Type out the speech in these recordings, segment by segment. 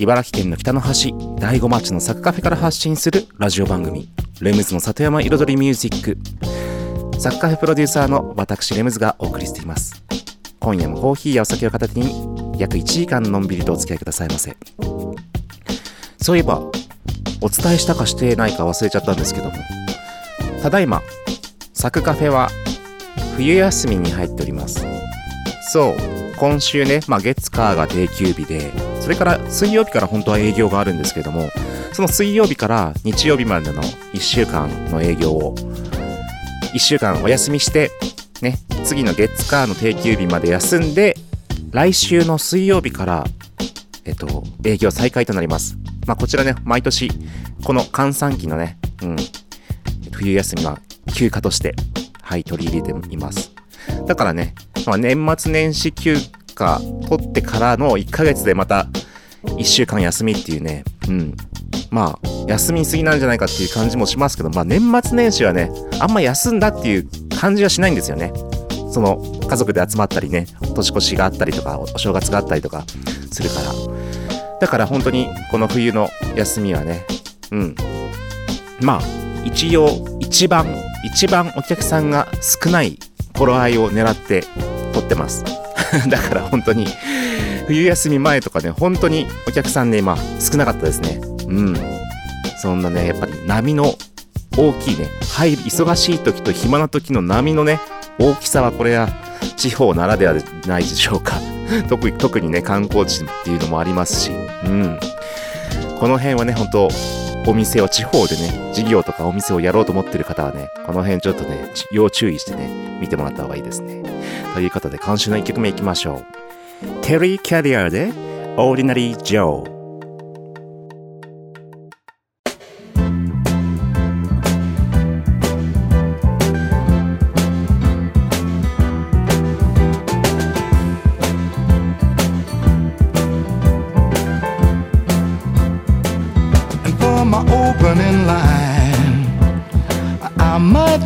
茨城県の北の端、大子町のサクカフェから発信するラジオ番組、レムズの里山彩りミュージック。サクカフェプロデューサーの私、レムズがお送りしています。今夜もコーヒーやお酒を片手に、約1時間のんびりとお付き合いくださいませ。そういえば、お伝えしたかしてないか忘れちゃったんですけども、ただいま、サクカフェは冬休みに入っております。そう、今週ね、まあ、月火が定休日で、それから水曜日から本当は営業があるんですけども、その水曜日から日曜日までの1週間の営業を、1週間お休みして、ね、次の月火の定休日まで休んで、来週の水曜日から、えっと、営業再開となります。まあ、こちらね、毎年、この閑散期のね、うん、冬休みは休暇として、はい、取り入れています。だからね、まあ、年末年始休取ってからの1ヶ月でまた1週間休みっていうね、うん。まあ、休みすぎなんじゃないかっていう感じもしますけど、まあ年末年始はね、あんま休んだっていう感じはしないんですよね。その家族で集まったりね、年越しがあったりとか、お正月があったりとかするから。だから本当にこの冬の休みはね、うん。まあ、一応、一番、一番お客さんが少ない頃合いを狙って撮ってます。だから本当に、冬休み前とかね、本当にお客さんね、今、少なかったですね。うん。そんなね、やっぱり波の大きいね、入る、忙しい時と暇な時の波のね、大きさはこれは地方ならではでないでしょうか。特に、特にね、観光地っていうのもありますし、うん。この辺はね、本当お店を地方でね、事業とかお店をやろうと思ってる方はね、この辺ちょっとね、要注意してね、見てもらった方がいいですね。ということで、今週の1曲目いきましょう。テリー・キャリアで、Ordinary Joe。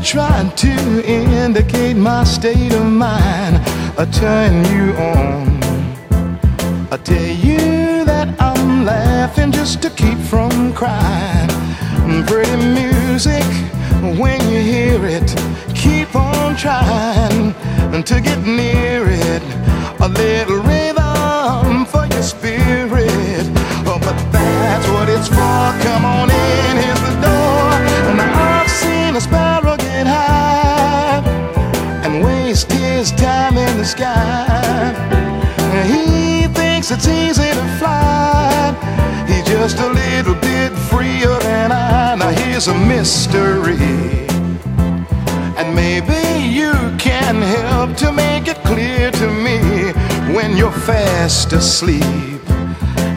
Might try to indicate my state of mind. I turn you on. I tell you that I'm laughing just to keep from crying. Pretty music, when you hear it, keep on trying to get near it. It's easy to fly. He's just a little bit freer than I. Now here's a mystery. And maybe you can help to make it clear to me when you're fast asleep.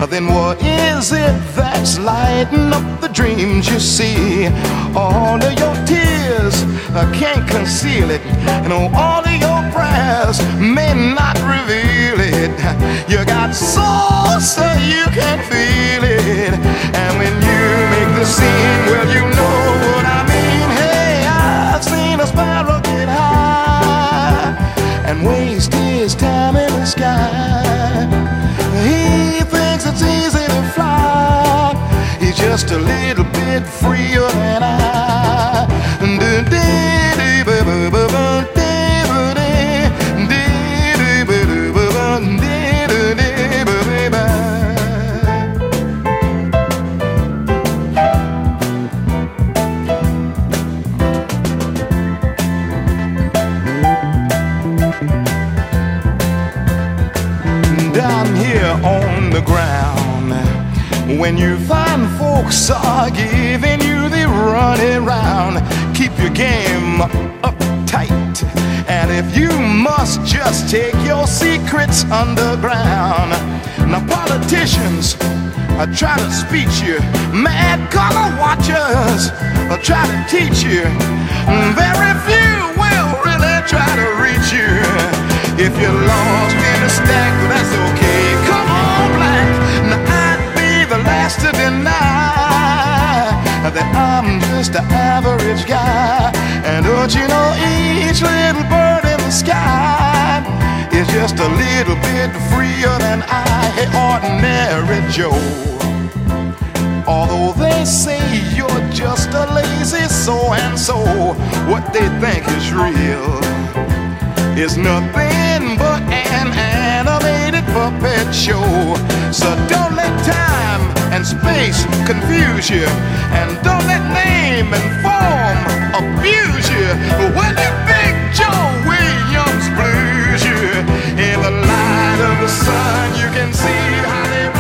Then what is it that's lighting up the dreams you see? All of your tears I can't conceal it, and oh, all of your may not reveal it. You got soul so you can feel it, and when you make the scene, well you know what I mean. Hey, I've seen a sparrow get high and waste his time in the sky. He thinks it's easy to fly. He's just a little bit freer than I. down are giving you the running round, keep your game uptight. And if you must just take your secrets underground. Now, politicians are trying to speech you, mad color watchers are trying to teach you. Mm, very few will really try to reach you. If you're lost in a stack, that's okay. Come on, black. Now I'd be the last to deny that I'm just an average guy. And don't you know each little bird in the sky is just a little bit freer than I. Hey, ordinary Joe. Although they say you're just a lazy so and so, what they think is real is nothing but an animated puppet show. So don't let time and space confuse you, and don't let name and form abuse you. When you think Joe Williams blues you, in the light of the sun, you can see how they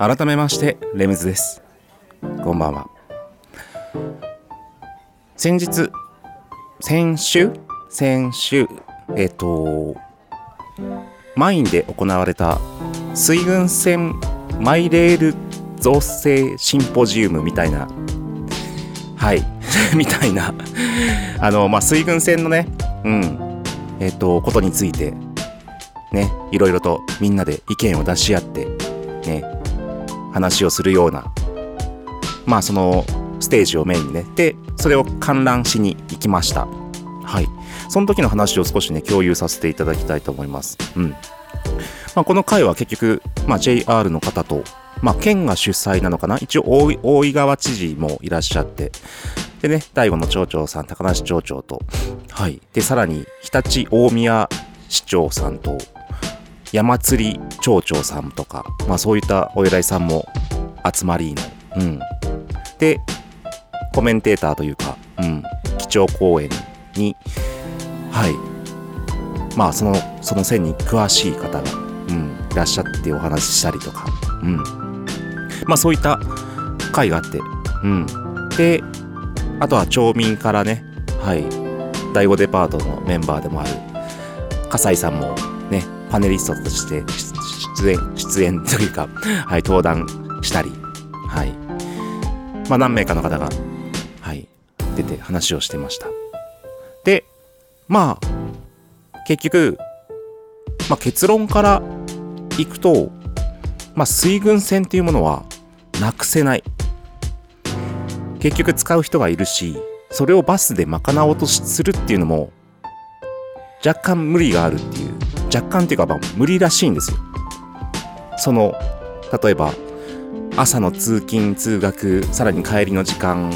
改めましてレムズです。こんばんは。先日先週？先週えっ、とマインで行われた水軍船マイレール造成シンポジウムみたいなはい みたいなあのまあ水軍船のねうんえっ、とことについてねいろいろとみんなで意見を出し合ってね話をするような。まあそのステージをメインにね。でそれを観覧しに行きました。はい。その時の話を少しね共有させていただきたいと思います。うん。まあ、この回は結局、まあ、JR の方と、まあ、県が主催なのかな。一応大井川知事もいらっしゃって。でね大悟の町長さん高梨町長と。はい。でさらに常陸大宮市長さんと山釣り町長さんとか、まあそういったお偉いさんも集まりの。うん。で、コメンテーターというか、うん、基調講演に、はい。まあその、その線に詳しい方が、うん、いらっしゃってお話ししたりとか、うん。まあそういった会があって、うん。で、あとは町民からね、はい。第5デパートのメンバーでもある、笠井さんも、パネリストとして出演、出演というか、はい、登壇したり、はい。まあ何名かの方が、はい、出て話をしてました。で、まあ、結局、まあ結論からいくと、まあ水軍船っていうものはなくせない。結局使う人がいるし、それをバスで賄おうとするっていうのも、若干無理があるっていう若干っていうか、まあ、無理らしいんですよ。その例えば朝の通勤通学さらに帰りの時間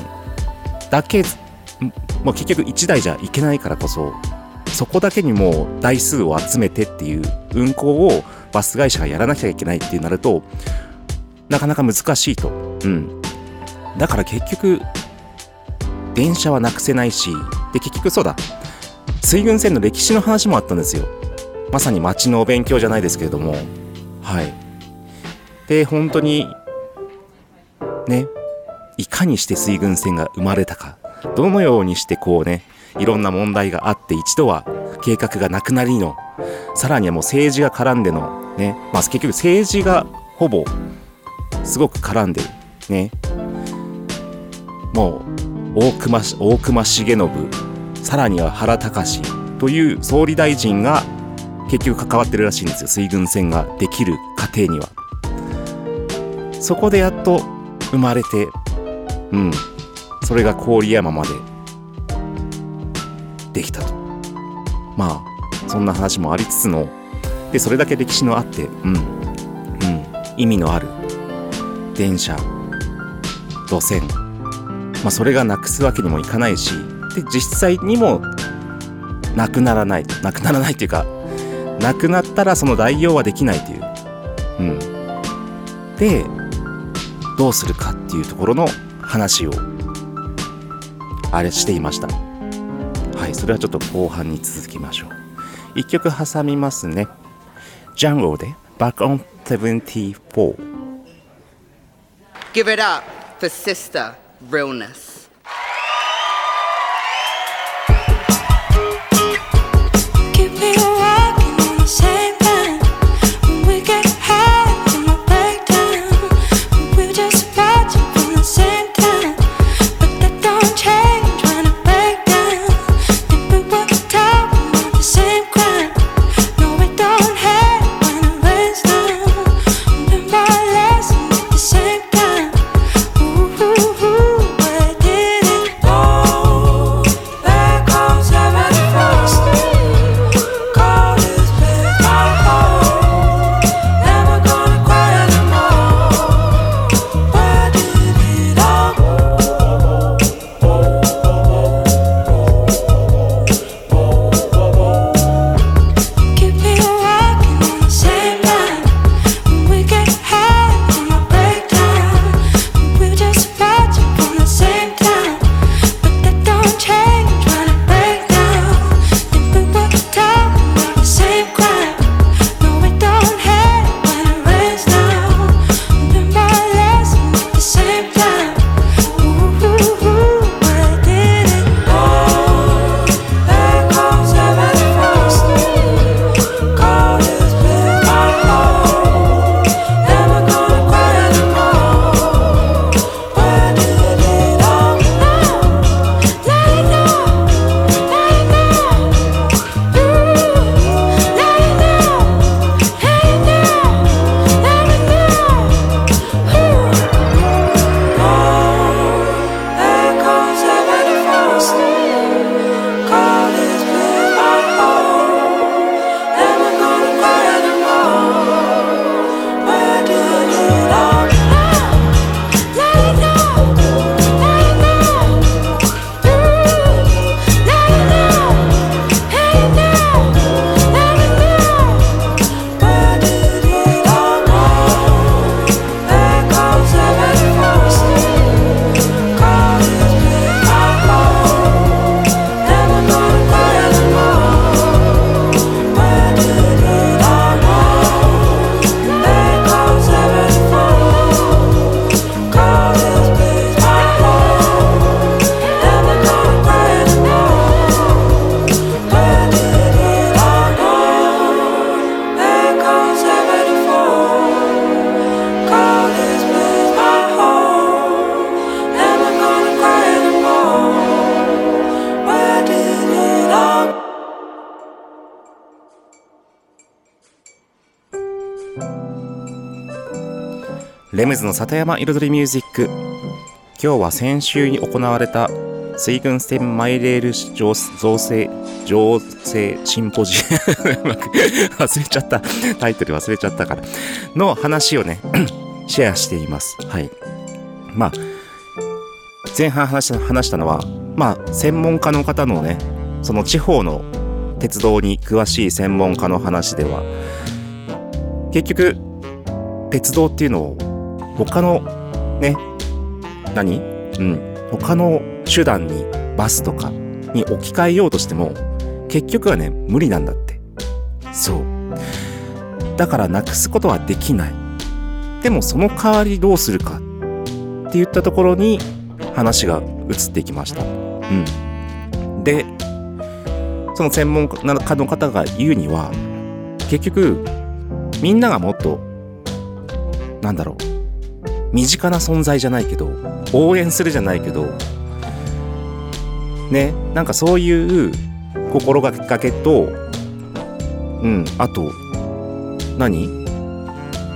だけもう結局1台じゃいけないからこそそこだけにもう台数を集めてっていう運行をバス会社がやらなきゃいけないってなるとなかなか難しいと。うん。だから結局電車はなくせないしで結局そうだ水軍船の歴史の話もあったんですよ。まさに街のお勉強じゃないですけれども、はい。で、本当に、ね、いかにして水軍船が生まれたか、どのようにしてこうね、いろんな問題があって、一度は計画がなくなりの、さらにはもう政治が絡んでの、ね、まあ結局政治がほぼ、すごく絡んでる、ね。もう、大隈大隈重信、さらには原敬という総理大臣が結局関わってるらしいんですよ。水軍船ができる過程には。そこでやっと生まれてうん。それが郡山までできたと。まあそんな話もありつつのでそれだけ歴史のあってうん。うん。意味のある電車路線。まあそれがなくすわけにもいかないしで実際にもなくならないなくならないっていうかなくなったらその代用はできないという。うん。で、どうするかっていうところの話を、あれしていました。はい、それはちょっと後半に続きましょう。一曲挟みますね。ジャンゴで Back on 74。Give it up for Sister Realness. レムズの里山彩りミュージック。今日は先週に行われた水軍線マイレール造造成造成シンポジ。ウ ム忘れちゃった。タイトル忘れちゃったから。の話をね シェアしています。はい。まあ前半話した話したのはまあ専門家の方のねその地方の鉄道に詳しい専門家の話では結局鉄道っていうのを他のね何？うん。他の手段にバスとかに置き換えようとしても結局はね無理なんだって。そう。だからなくすことはできない。でもその代わりどうするかって言ったところに話が移っていきました。うん。でその専門家の方が言うには結局みんながもっとなんだろう身近な存在じゃないけど応援するじゃないけどねなんかそういう心がけとうんあと何？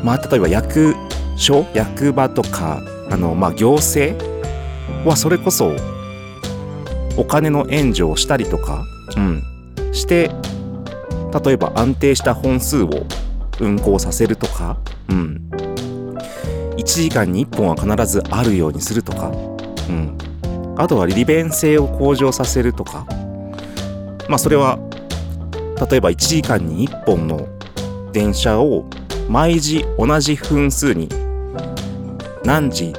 まあ例えば役所？役場とかあのまあ行政？はそれこそお金の援助をしたりとか、うん、して例えば安定した本数を運行させるとか、うん、1時間に1本は必ずあるようにするとか、うん、あとは利便性を向上させるとか。まあそれは例えば1時間に1本の電車を毎時同じ分数に何時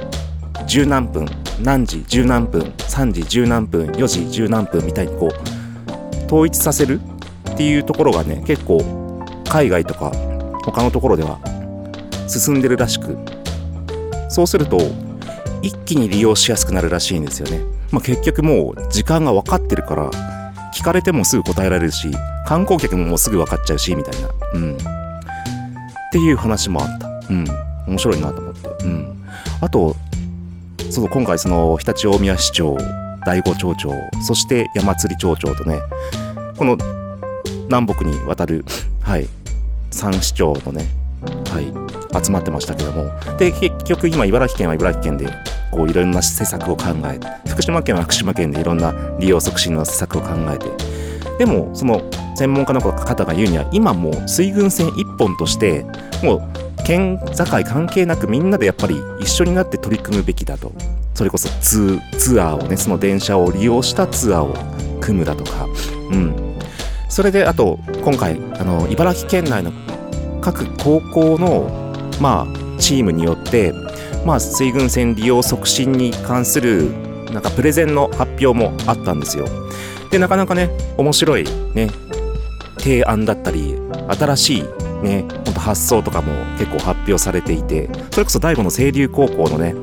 十何分何時十何分3時十何分4時十何分みたいにこう統一させるっていうところがね結構海外とか他のところでは進んでるらしくそうすると一気に利用しやすくなるらしいんですよね、まあ、結局もう時間が分かってるから聞かれてもすぐ答えられるし観光客ももうすぐ分かっちゃうしみたいな。うん。っていう話もあった。うん。面白いなと思って。うん。あとその今回その常陸大宮市長第五町長そして山釣町長とねこの南北にわたるはい三市長のねはい集まってましたけども。で結局今茨城県は茨城県でこういろんな施策を考えて福島県は福島県でいろんな利用促進の施策を考えて。でもその専門家の方が言うには今もう水軍線一本としてもう県境関係なくみんなでやっぱり一緒になって取り組むべきだと。それこそツーツアーをねその電車を利用したツアーを組むだとか。うん。それであと今回あの茨城県内の各高校のまあチームによってまあ水軍線利用促進に関するなんかプレゼンの発表もあったんですよ。でなかなかね面白いね提案だったり新しいねほんと発想とかも結構発表されていてそれこそ第五の清流高校のね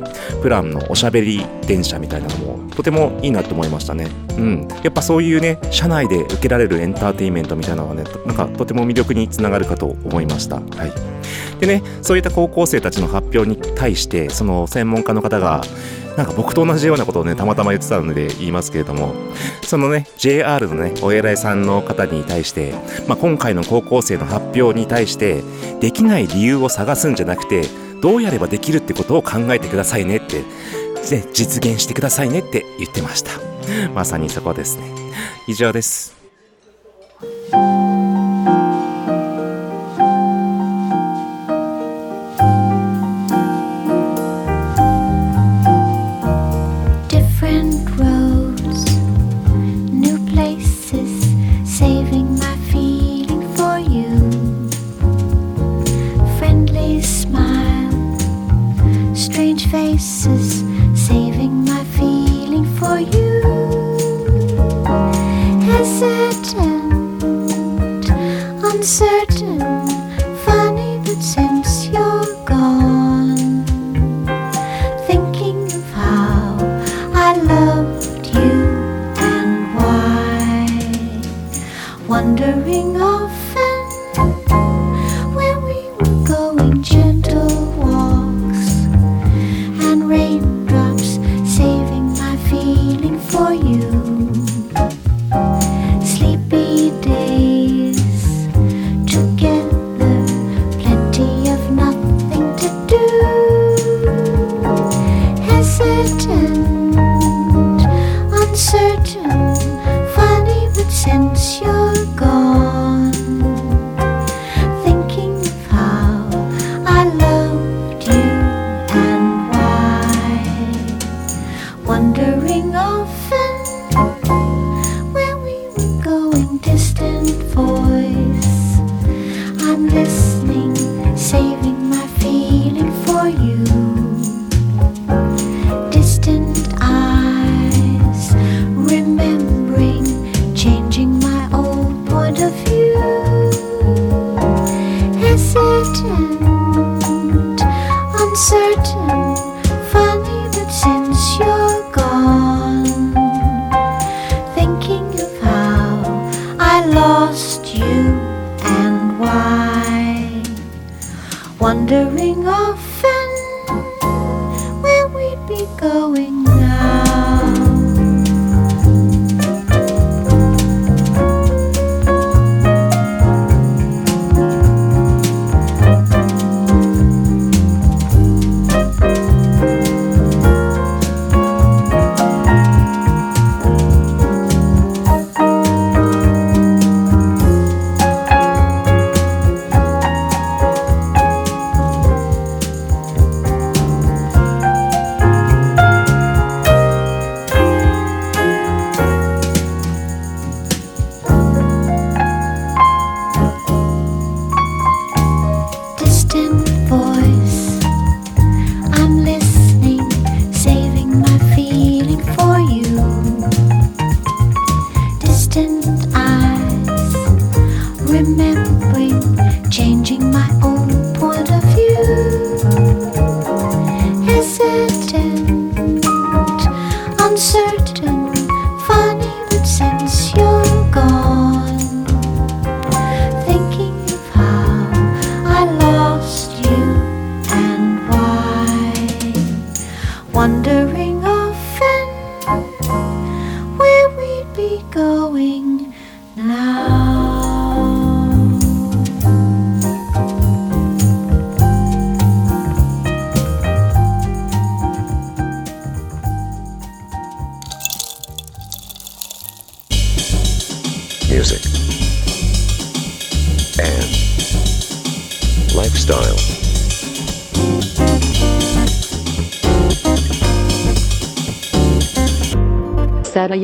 プランのおしゃべり電車みたいなのもとてもいいなと思いましたね。うん。やっぱそういうね車内で受けられるエンターテインメントみたいなのはねなんかとても魅力につながるかと思いました。はい。でねそういった高校生たちの発表に対してその専門家の方がなんか僕と同じようなことをねたまたま言ってたので言いますけれどもそのね JR のねお偉いさんの方に対して、まあ、今回の高校生の発表に対してできない理由を探すんじゃなくてどうやればできるってことを考えてくださいねってで実現してくださいねって言ってました。まさにそこですね。以上です。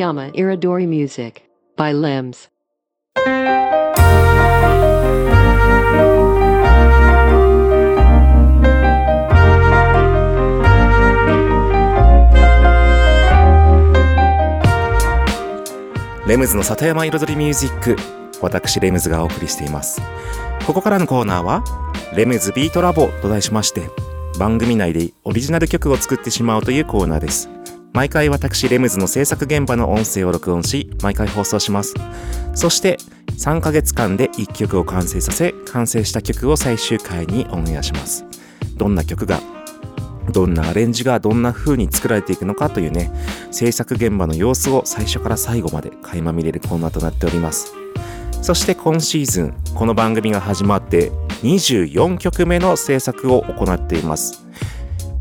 Yama Iridori Music by Lems. レムズの里山彩りミュージック私レムズがお送りしていますここからのコーナーは「レムズビートラボ」と題しまして番組内でオリジナル曲を作ってしまうというコーナーです毎回私レムズの制作現場の音声を録音し毎回放送します。そして3ヶ月間で1曲を完成させ完成した曲を最終回にオンエアします。どんな曲がどんなアレンジがどんな風に作られていくのかというね制作現場の様子を最初から最後まで垣間見れるコーナーとなっております。そして今シーズンこの番組が始まって24曲目の制作を行っています。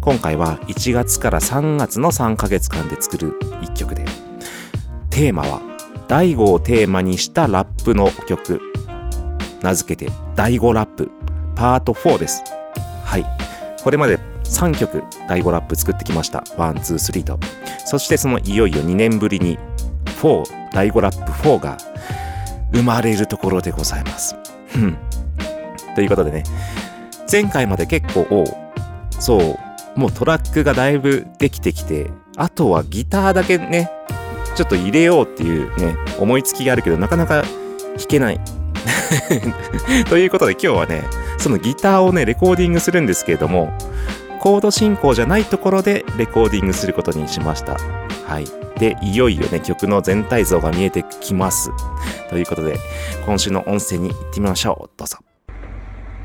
今回は1月から3月の3ヶ月間で作る1曲でテーマは第5をテーマにしたラップの曲。名付けて第5ラップパート4です。はい。これまで3曲第5ラップ作ってきました。123と。そしてそのいよいよ2年ぶりに4第5ラップ4が生まれるところでございます。ということでね。前回まで結構そう。もうトラックがだいぶできてきてあとはギターだけねちょっと入れようっていうね思いつきがあるけどなかなか弾けない。ということで今日はねそのギターをねレコーディングするんですけれどもコード進行じゃないところでレコーディングすることにしました。はい。でいよいよね曲の全体像が見えてきます。ということで今週の音声に行ってみましょう。どうぞ。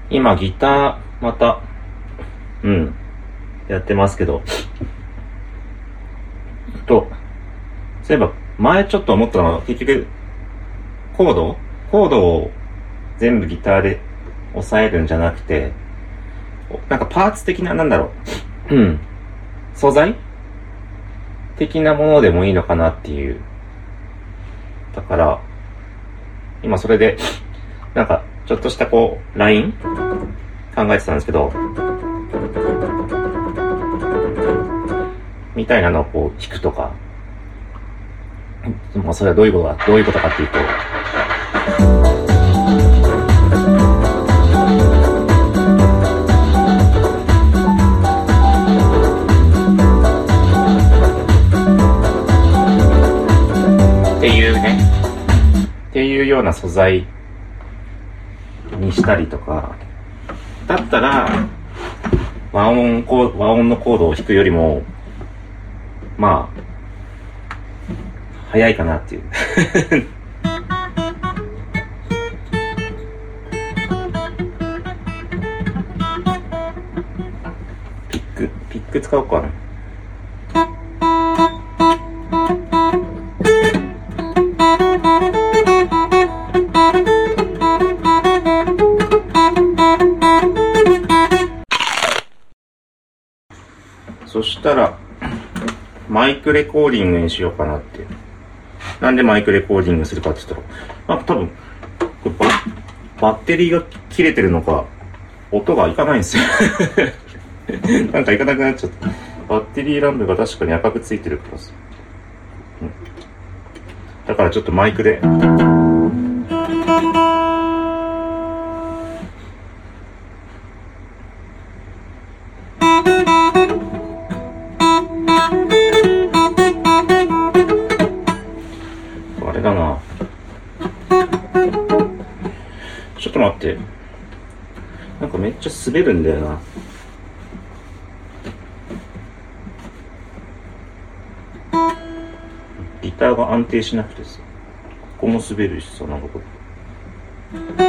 今ギターまたうん。やってますけどとそういえば前ちょっと思ったのは結局コード？コードを全部ギターで押さえるんじゃなくてなんかパーツ的な、なんだろう。うん。素材？的なものでもいいのかなっていう。だから、今それで、なんか、ちょっとしたこう、ライン？考えてたんですけど、みたいなのをこう聞くとか、まあ、それはどういうことか、どういうことかっていうと、っていうね、っていうような素材にしたりとか、だったら、和音和音のコードを弾くよりも、まあ、早いかなっていう。ピック、ピック使おうかな。マイクレコーディングにしようかなって。なんでマイクレコーディングするかって言ったら、なんか多分、バッテリーが切れてるのか、音がいかないんですよ。なんかいかなくなっちゃった。バッテリーランプが確かに赤くついてるからさ。だからちょっとマイクで。って。なんかめっちゃ滑るんだよな。ギターが安定しなくてさ。ここも滑るしさ、なんかこれ。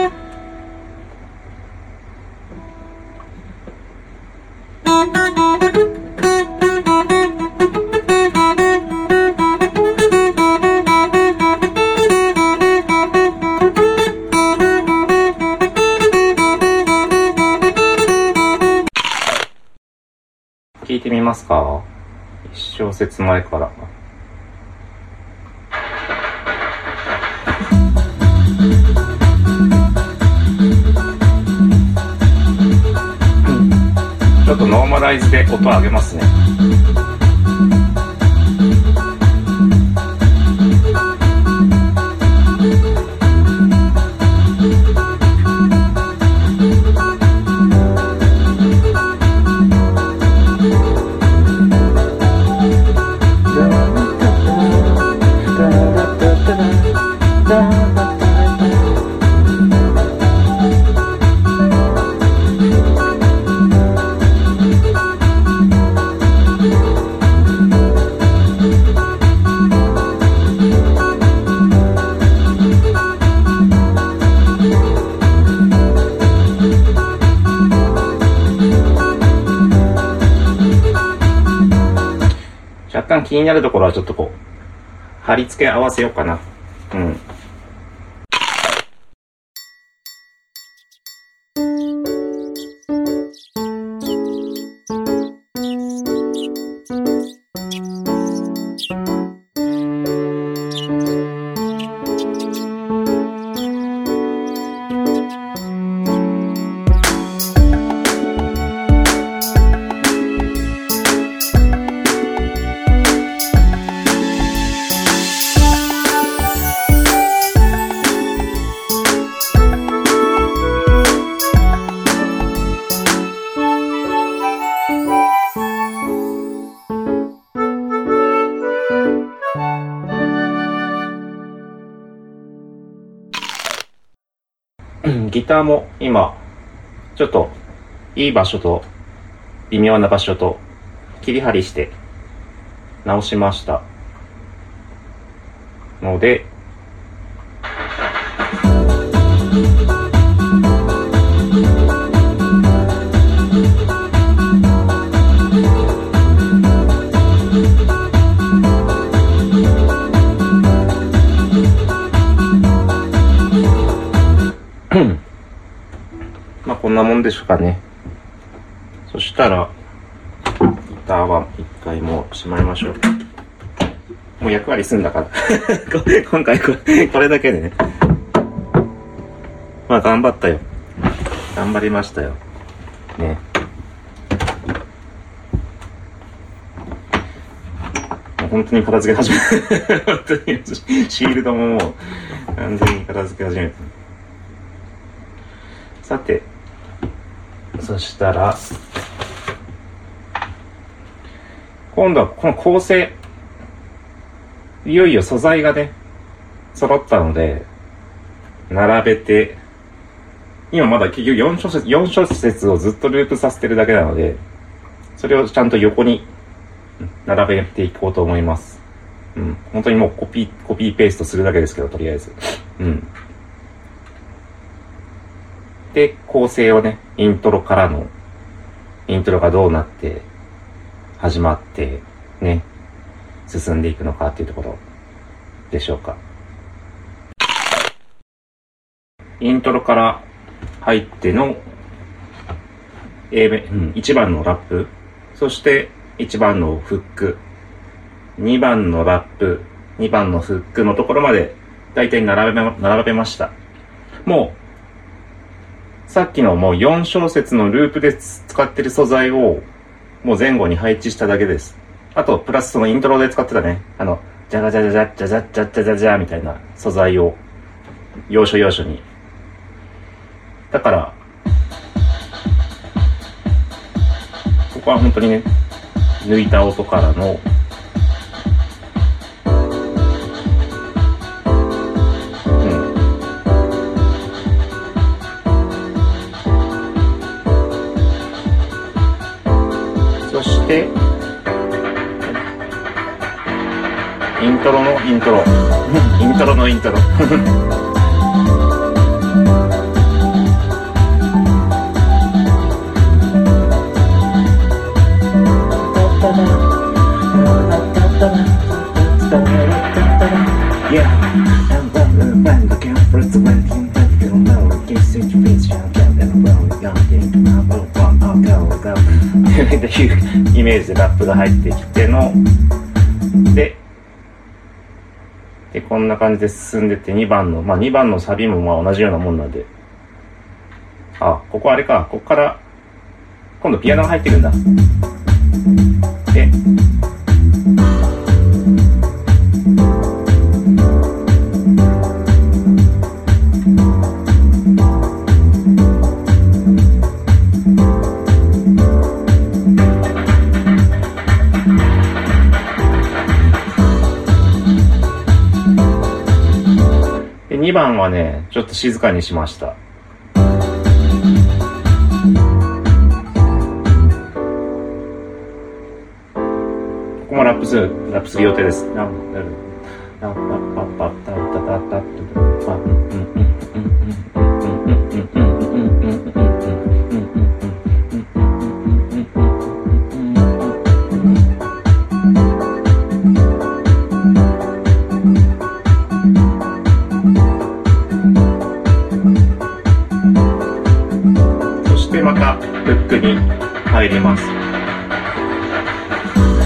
干気になるところはちょっとこう、貼り付け合わせようかな。うん。も今、ちょっといい場所と微妙な場所と切り張りして直しました。ので、こんなもんでしょうかね。そしたら、ギターは一回もうしまいましょう。もう役割済んだから。今回これこれだけでね。まあ頑張ったよ。頑張りましたよ。ね。本当に片付け始め本当にシールドももう完全に片付け始めた。さて、そしたら、今度はこの構成、いよいよ素材がね、揃ったので、並べて、今まだ結局4小節、4小節をずっとループさせてるだけなので、それをちゃんと横に並べていこうと思います。うん。本当にもうコピー、コピーペーストするだけですけど、とりあえず。うん。で、構成をね、イントロからの、イントロがどうなって、始まって、ね、進んでいくのかっていうところでしょうか。イントロから入っての A メ、うん、1番のラップ、そして1番のフック、2番のラップ、2番のフックのところまで大体並べま、並べました。もう、さっきのもう4小節のループで使ってる素材をもう前後に配置しただけです。あと、プラスそのイントロで使ってたね、あの、じゃがじゃじゃじゃじゃじゃじゃじゃじゃじゃみたいな素材を要所要所に。だから、ここは本当にね、抜いた音からの、イントロのイントロ。イントロのイントロ。が入ってきての、で、で、こんな感じで進んでて2番の、まあ2番のサビもまあ同じようなもんなんで、あ、ここあれか、ここから、今度ピアノが入ってくんだ。で、はね、ちょっと静かにしました。ここもラップする、ラップする予定です。ななるなパッパッフックに入ります。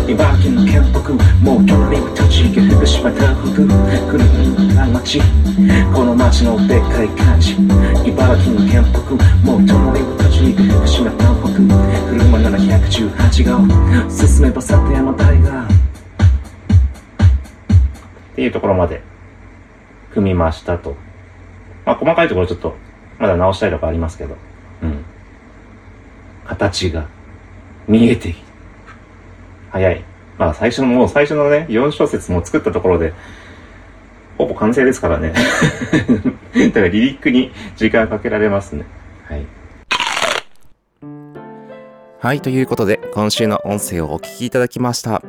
茨城の県北もう隣は栃木福島東北来るな町この町のでっかい感じ茨城の県北もう隣は栃木福島東北車718号進めば里山大河っていうところまで組みましたと。まあ細かいところちょっとまだ直したいとかありますけど。うん。形が見えてき早い。まあ最初のもう最初のね、4小節も作ったところで、ほぼ完成ですからね。だからリリックに時間かけられますね。はい。はい、ということで、今週の音声をお聞きいただきました。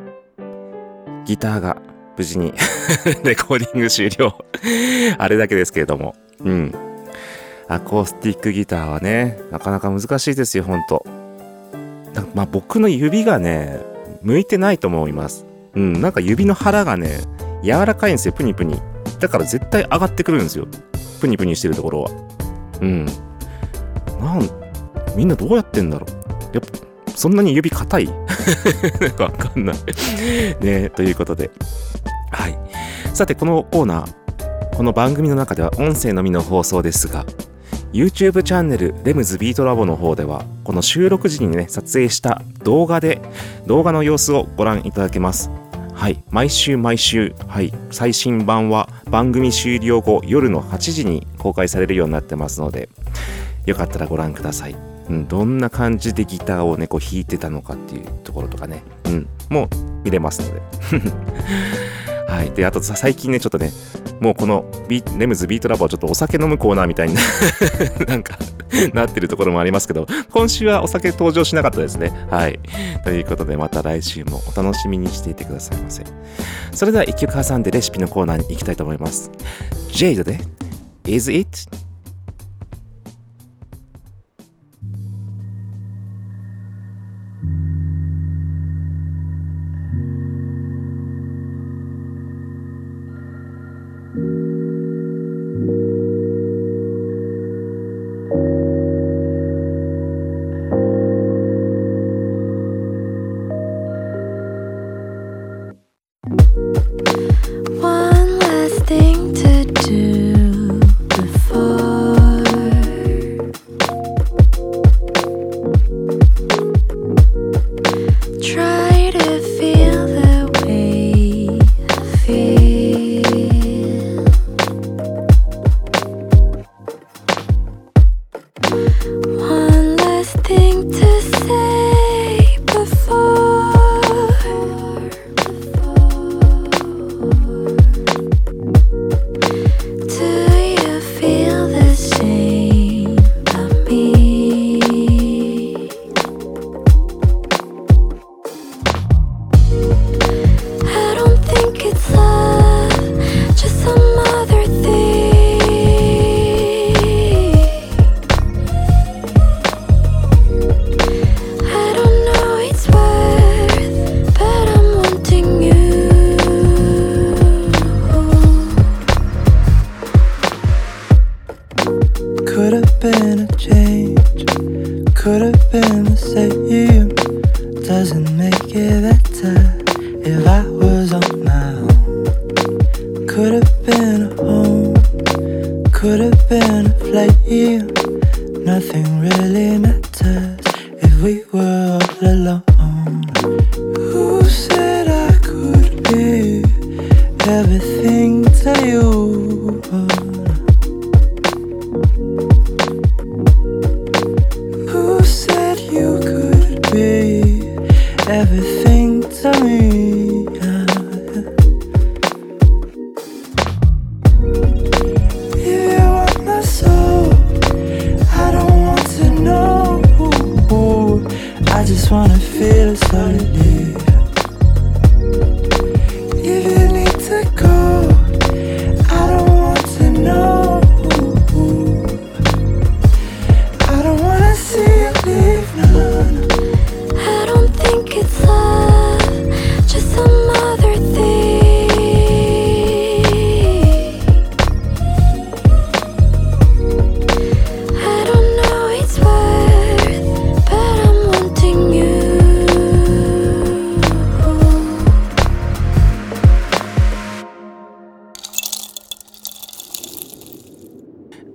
ギターが無事に レコーディング終了。あれだけですけれども。うん。アコースティックギターはね、なかなか難しいですよ、ほんと。なんかまあ僕の指がね、向いてないと思います。うん、なんか指の腹がね、柔らかいんですよ、プニプニ。だから絶対上がってくるんですよ。プニプニしてるところは。うん。なん、みんなどうやってんだろう。やっぱ、そんなに指硬い？わかんない。ねということで。はい。さて、このコーナー、この番組の中では音声のみの放送ですが、YouTube チャンネルレムズビートラボの方ではこの収録時にね撮影した動画で動画の様子をご覧いただけます。はい。毎週毎週はい。最新版は番組終了後夜の8時に公開されるようになってますのでよかったらご覧ください、うん、どんな感じでギターをねこう弾いてたのかっていうところとかね。うん。もう見れますので。はい。で、あと最近ね、ちょっとね、もうこのビレムズビートラボはちょっとお酒飲むコーナーみたいに なんかなってるところもありますけど、今週はお酒登場しなかったですね。はい。ということで、また来週もお楽しみにしていてくださいませ。それでは一曲挟んでレシピのコーナーに行きたいと思います。ジェイドで、Is It?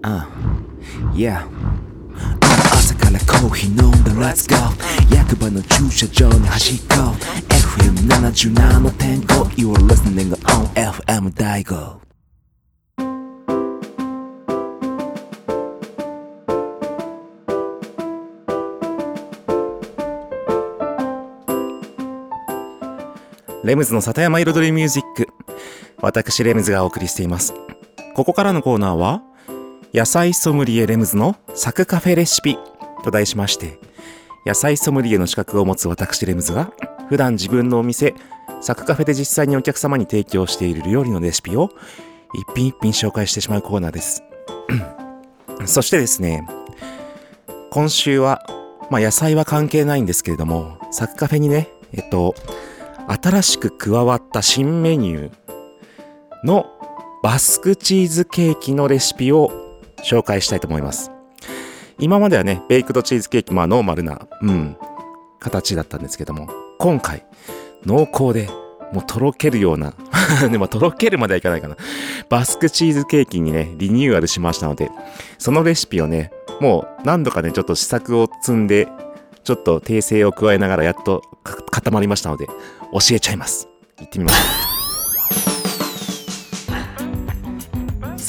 Uh, Yeah. 朝からコーヒー飲んだ Let's go. 役場の駐車場に走っこ FM77.5 You are listening on FM 大悟レムズの里山彩りミュージック私レムズがお送りしています。ここからのコーナーは野菜ソムリエレムズのサクカフェレシピと題しまして野菜ソムリエの資格を持つ私レムズが普段自分のお店サクカフェで実際にお客様に提供している料理のレシピを一品一品紹介してしまうコーナーです。そしてですね今週は、まあ、野菜は関係ないんですけれどもサクカフェにねえっと新しく加わった新メニューのバスクチーズケーキのレシピを紹介したいと思います。今まではね、ベイクドチーズケーキ、まあノーマルな、うん、形だったんですけども、今回、濃厚で、もうとろけるような、でもとろけるまではいかないかな。バスクチーズケーキにね、リニューアルしましたので、そのレシピをね、もう何度かね、ちょっと試作を積んで、ちょっと訂正を加えながらやっと固まりましたので、教えちゃいます。行ってみましょう。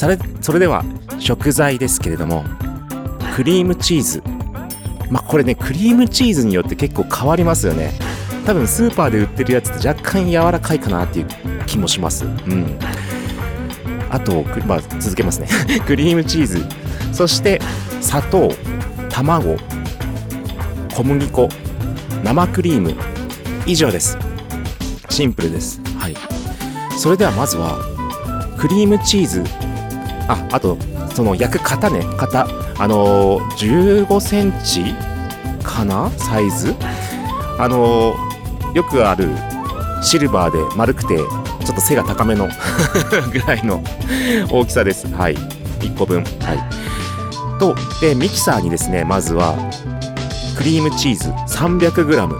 それ、それでは、食材ですけれども、クリームチーズ。まあ、これね、クリームチーズによって結構変わりますよね。多分スーパーで売ってるやつって若干柔らかいかなっていう気もします。うん。あと、まあ、続けますね。クリームチーズ。そして砂糖卵小麦粉生クリーム。以上です。シンプルです。はい。それではまずはクリームチーズああとその焼く型ね。型。あのー、15センチかな？サイズ？あのーよくあるシルバーで丸くてちょっと背が高めの ぐらいの大きさです。はい。1個分。はい。とでミキサーにですねまずはクリームチーズ。300g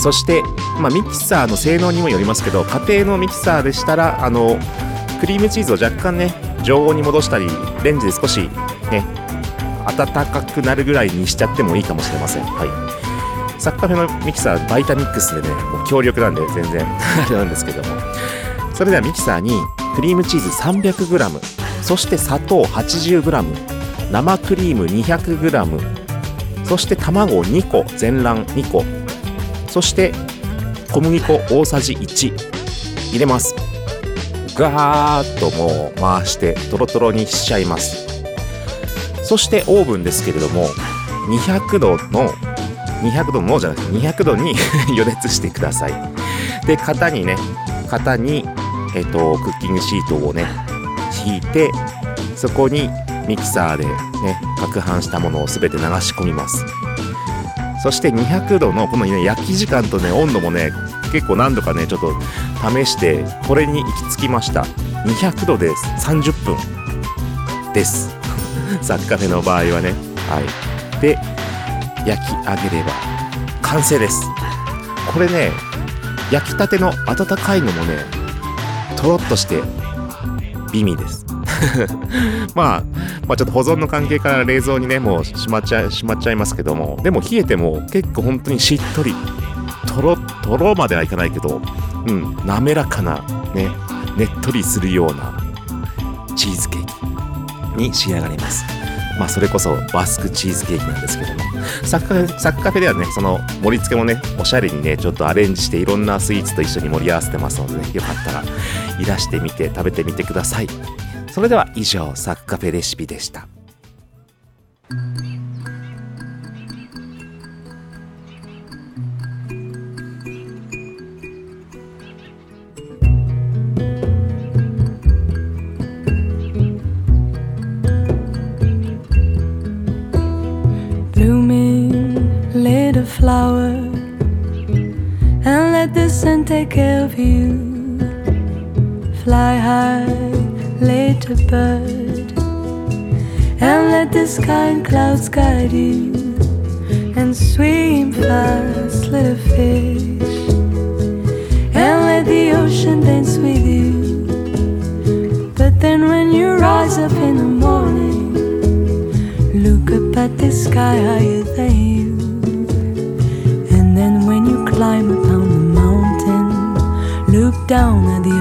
そして、まあ、ミキサーの性能にもよりますけど家庭のミキサーでしたらあのクリームチーズを若干ね常温に戻したりレンジで少しね温かくなるぐらいにしちゃってもいいかもしれません。はい。サッカフェのミキサーバイタミックスでねもう強力なんで全然。あ れなんですけども。それではミキサーにクリームチーズ 300g そして砂糖 80g 生クリーム 200g そして卵2個。全卵2個。そして小麦粉大さじ1入れます。ガーッともう回してトロトロにしちゃいます。そしてオーブンですけれども200度の200度のじゃなくて200度に 予熱してください。で型にね型にえっとクッキングシートをね引いてそこにミキサーでね攪拌したものを全て流し込みます。そして200度のこのね焼き時間とね温度もね結構何度かねちょっと試してこれに行き着きました。200度で30分です。サッカフェの場合はね。はい。で焼き上げれば完成です。これね焼きたての温かいのもねとろっとして美味です。まあ、まあちょっと保存の関係から冷蔵にねもうしまっちゃいしまっちゃいますけども。でも冷えても結構本当にしっとり。とろとろまではいかないけどうん滑らかなねねっとりするようなチーズケーキに仕上がります。まあそれこそバスクチーズケーキなんですけども。サッカフェサッカフェではねその盛り付けもねおしゃれにねちょっとアレンジしていろんなスイーツと一緒に盛り合わせてますのでねよかったらいらしてみて食べてみてください。それでは以上サッカフェレシピでした。Sun take care of you fly high little bird and let the sky and clouds guide you and swim fast little fish and let the ocean dance with you but then when you rise up in the morning Look up at the sky higher than you. And then when you climb the mountain, down at the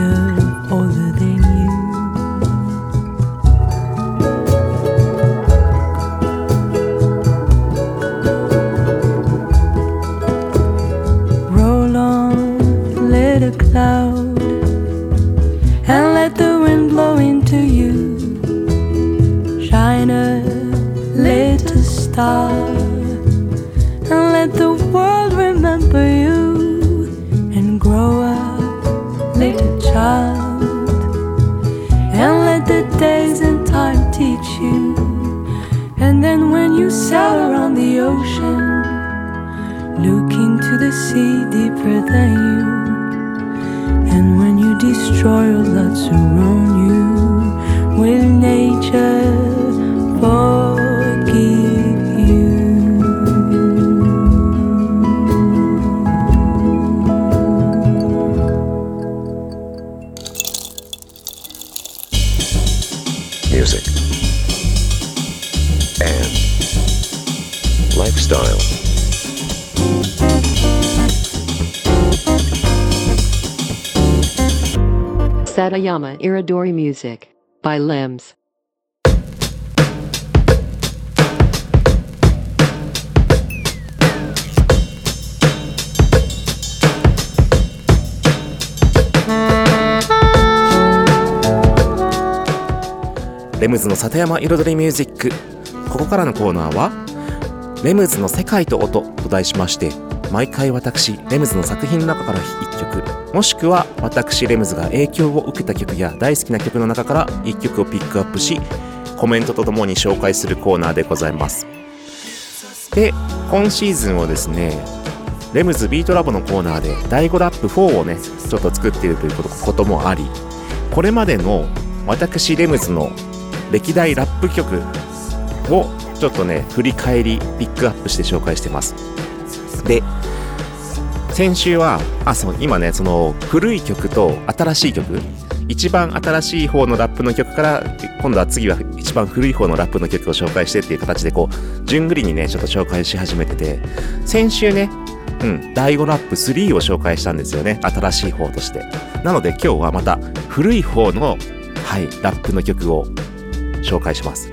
Dory Music by Limbs. レムズの里山彩りミュージックここからのコーナーは「レムズの世界と音」と題しまして毎回私レムズの作品の中から1曲もしくは私レムズが影響を受けた曲や大好きな曲の中から1曲をピックアップしコメントとともに紹介するコーナーでございます。で今シーズンをですねレムズビートラボのコーナーで第5ラップ4をねちょっと作っているということもありこれまでの私レムズの歴代ラップ曲をちょっとね振り返りピックアップして紹介してます。で先週はあそう今ねその古い曲と新しい曲。一番新しい方のラップの曲から今度は次は一番古い方のラップの曲を紹介してっていう形でこう順繰りにねちょっと紹介し始めてて。先週ねうん第5ラップ3を紹介したんですよね。新しい方として。なので今日はまた古い方のはいラップの曲を紹介します。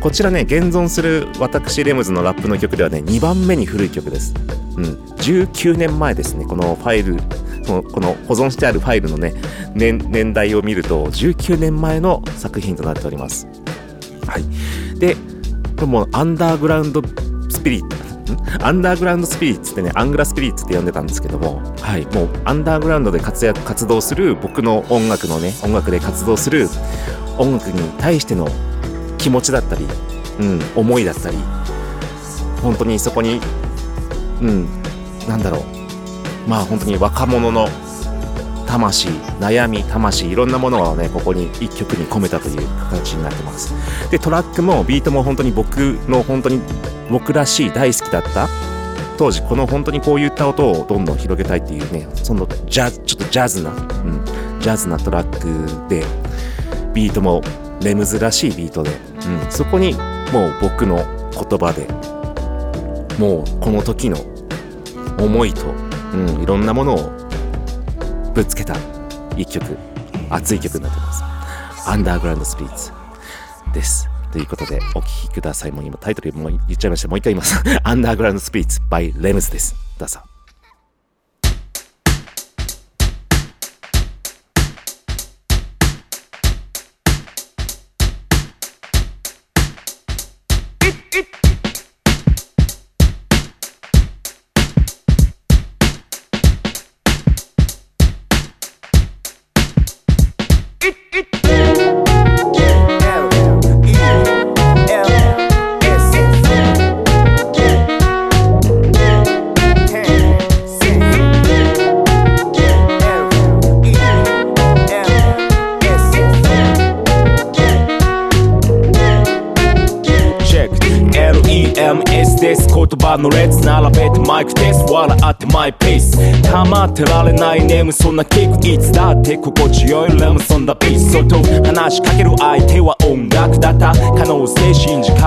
こちらね現存する私レムズのラップの曲ではね2番目に古い曲です。うん。19年前ですね。このファイルこの保存してあるファイルのね年年代を見ると19年前の作品となっております。はい。でこれもアンダーグラウンドスピリットアンダーグラウンドスピリッツってね、アングラスピリッツって呼んでたんですけども、はい、もうアンダーグラウンドで活躍、活動する僕の音楽のね、音楽で活動する音楽に対しての気持ちだったり、うん、思いだったり、本当にそこに、うん、なんだろう、まあ本当に若者の魂、悩み、魂、いろんなものをね、ここに一曲に込めたという形になってます。で、トラックもビートも本当に僕の本当に僕らしい大好きだった当時この本当にこういった音をどんどん広げたいっていうね、そのジャズ、ちょっとジャズな、うん、ジャズなトラックで、ビートもレムズらしいビートで、うん、そこにもう僕の言葉で、もうこの時の思いと、うん、いろんなものをぶつけた一曲、熱い曲になってます。アンダーグラウンドスピリッツです。ということで、お聴きください。もう今タイトルも言っちゃいました。もう一回言います。アンダーグラウンドスピリッツ by レムズです。どうぞ。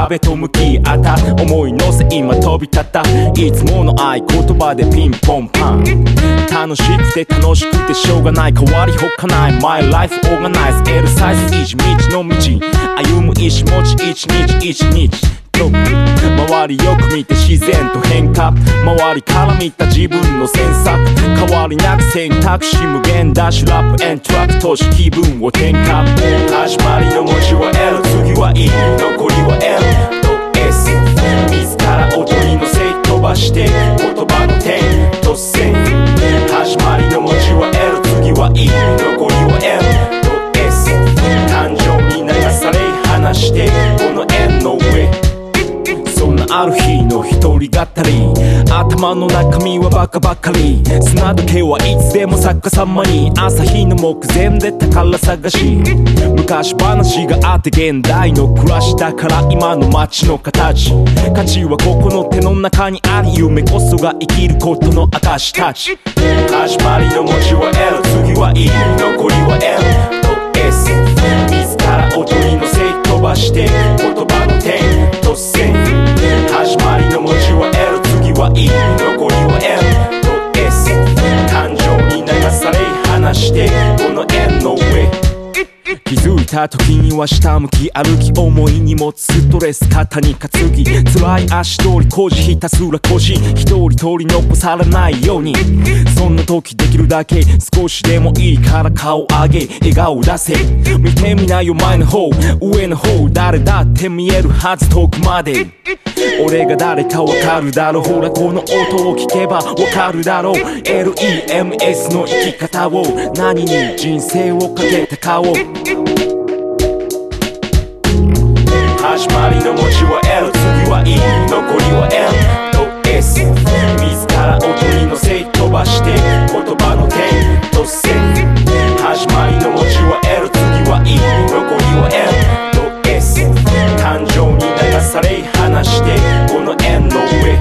壁と向き合った。思い乗せ今飛び立った。いつもの合言葉でピンポンパン。楽しくて楽しくてしょうがない。変わりほかない。My life organize L サイズ維持道の道。歩む意志持ち一日一日。周りよく見て自然と変化。周りから見た自分の詮索。変わりなく選択。肢無限ダッシュラップエントラックとし気分を転換。始まりの文字は L は E 残りは L と S 自ら踊りのせい飛ばして言葉の点と線始まりの文字は L 次は E 残りは L と S 誕生に流され話してこの円の上。ある日の一人語り。頭の中身はバカばかり。砂時計はいつでも逆さまに。朝日の目前で宝探し。昔話があって現代の暮らしだから今の街の形。価値はここの手の中にあり夢こそが生きることの証たち。始まりの文字は L 次は E 残りは L と S 自ら音に乗せい飛ばして言葉の点と線。は E 残りは N と S 誕生に流され話してこの円の上。気づいた時には下向き歩き重い荷物ストレス肩に担ぎ辛い足取りこじひたすら腰一人取り残されないように。そんな時できるだけ少しでもいいから顔上げ笑顔出せ。見てみなよ前の方上の方誰だって見えるはず遠くまで。俺が誰かわかるだろう。ほらこの音を聞けばわかるだろう。LEMS の生き方を何に人生をかけたかを。始まりの文字は L 次は E 残りは M と S 自ら音に乗せ飛ばして言葉の点と線。始まりの文字は L 次は E 残りは M と S 感情に流され離してこの円の上。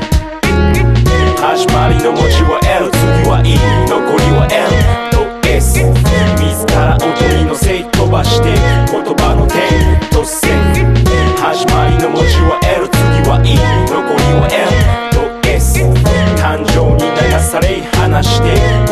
始まりの文字は L 次は E 残りは M と S 自ら音に乗せ飛ばしては E 残りは M と S 感情に流され離して。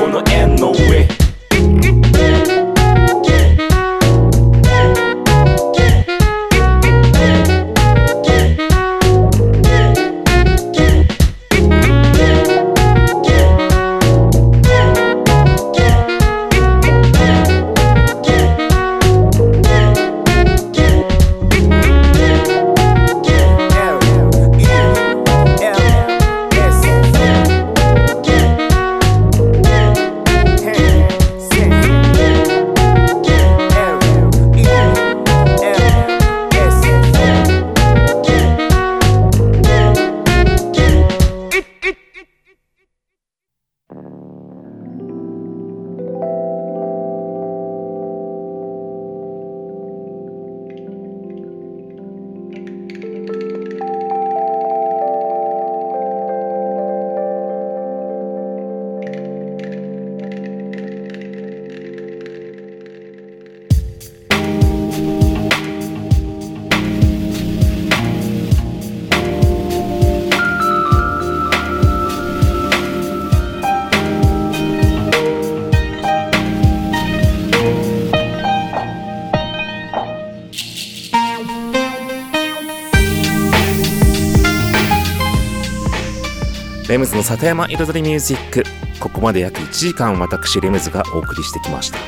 ムズの里山彩りミュージック。ここまで約1時間私レムズがお送りしてきました。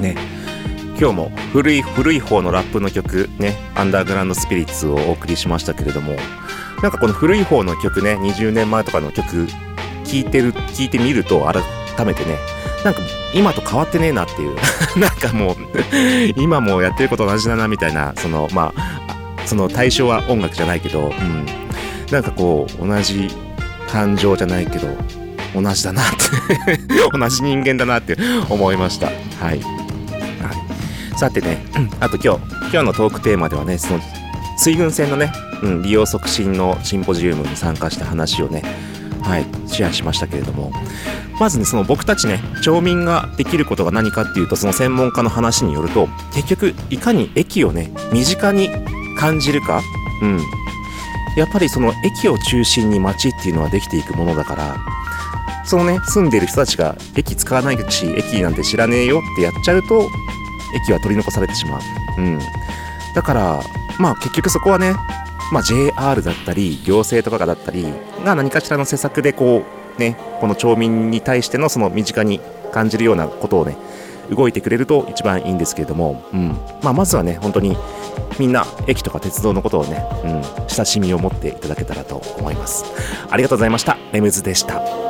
ね。今日も古い古い方のラップの曲ね。アンダーグラウンドスピリッツをお送りしましたけれども。なんかこの古い方の曲ね20年前とかの曲聴いてる聞いてみると改めてね。なんか今と変わってねえなっていう。なんかもう今もやってること同じだなみたいなそのまあその対象は音楽じゃないけど、うん、なんかこう同じ感情じゃないけど同じだなって 同じ人間だなって思いました。はい、はい、さてね あと今日今日のトークテーマではねその水軍船のね、うん、利用促進のシンポジウムに参加した話をねはいシェアしましたけれどもまずねその僕たちね町民ができることが何かっていうとその専門家の話によると結局いかに駅をね身近に感じるかうんやっぱりその駅を中心に街っていうのはできていくものだからそのね住んでる人たちが駅使わないし駅なんて知らねえよってやっちゃうと駅は取り残されてしまう、うん、だからまあ結局そこはね、まあ、JR だったり行政とかがだったりが何かしらの施策でこうねこの町民に対してのその身近に感じるようなことをね動いてくれると一番いいんですけれども、うん。まあ、まずはね本当にみんな駅とか鉄道のことをね、うん、親しみを持っていただけたらと思います。ありがとうございました。レムズでした。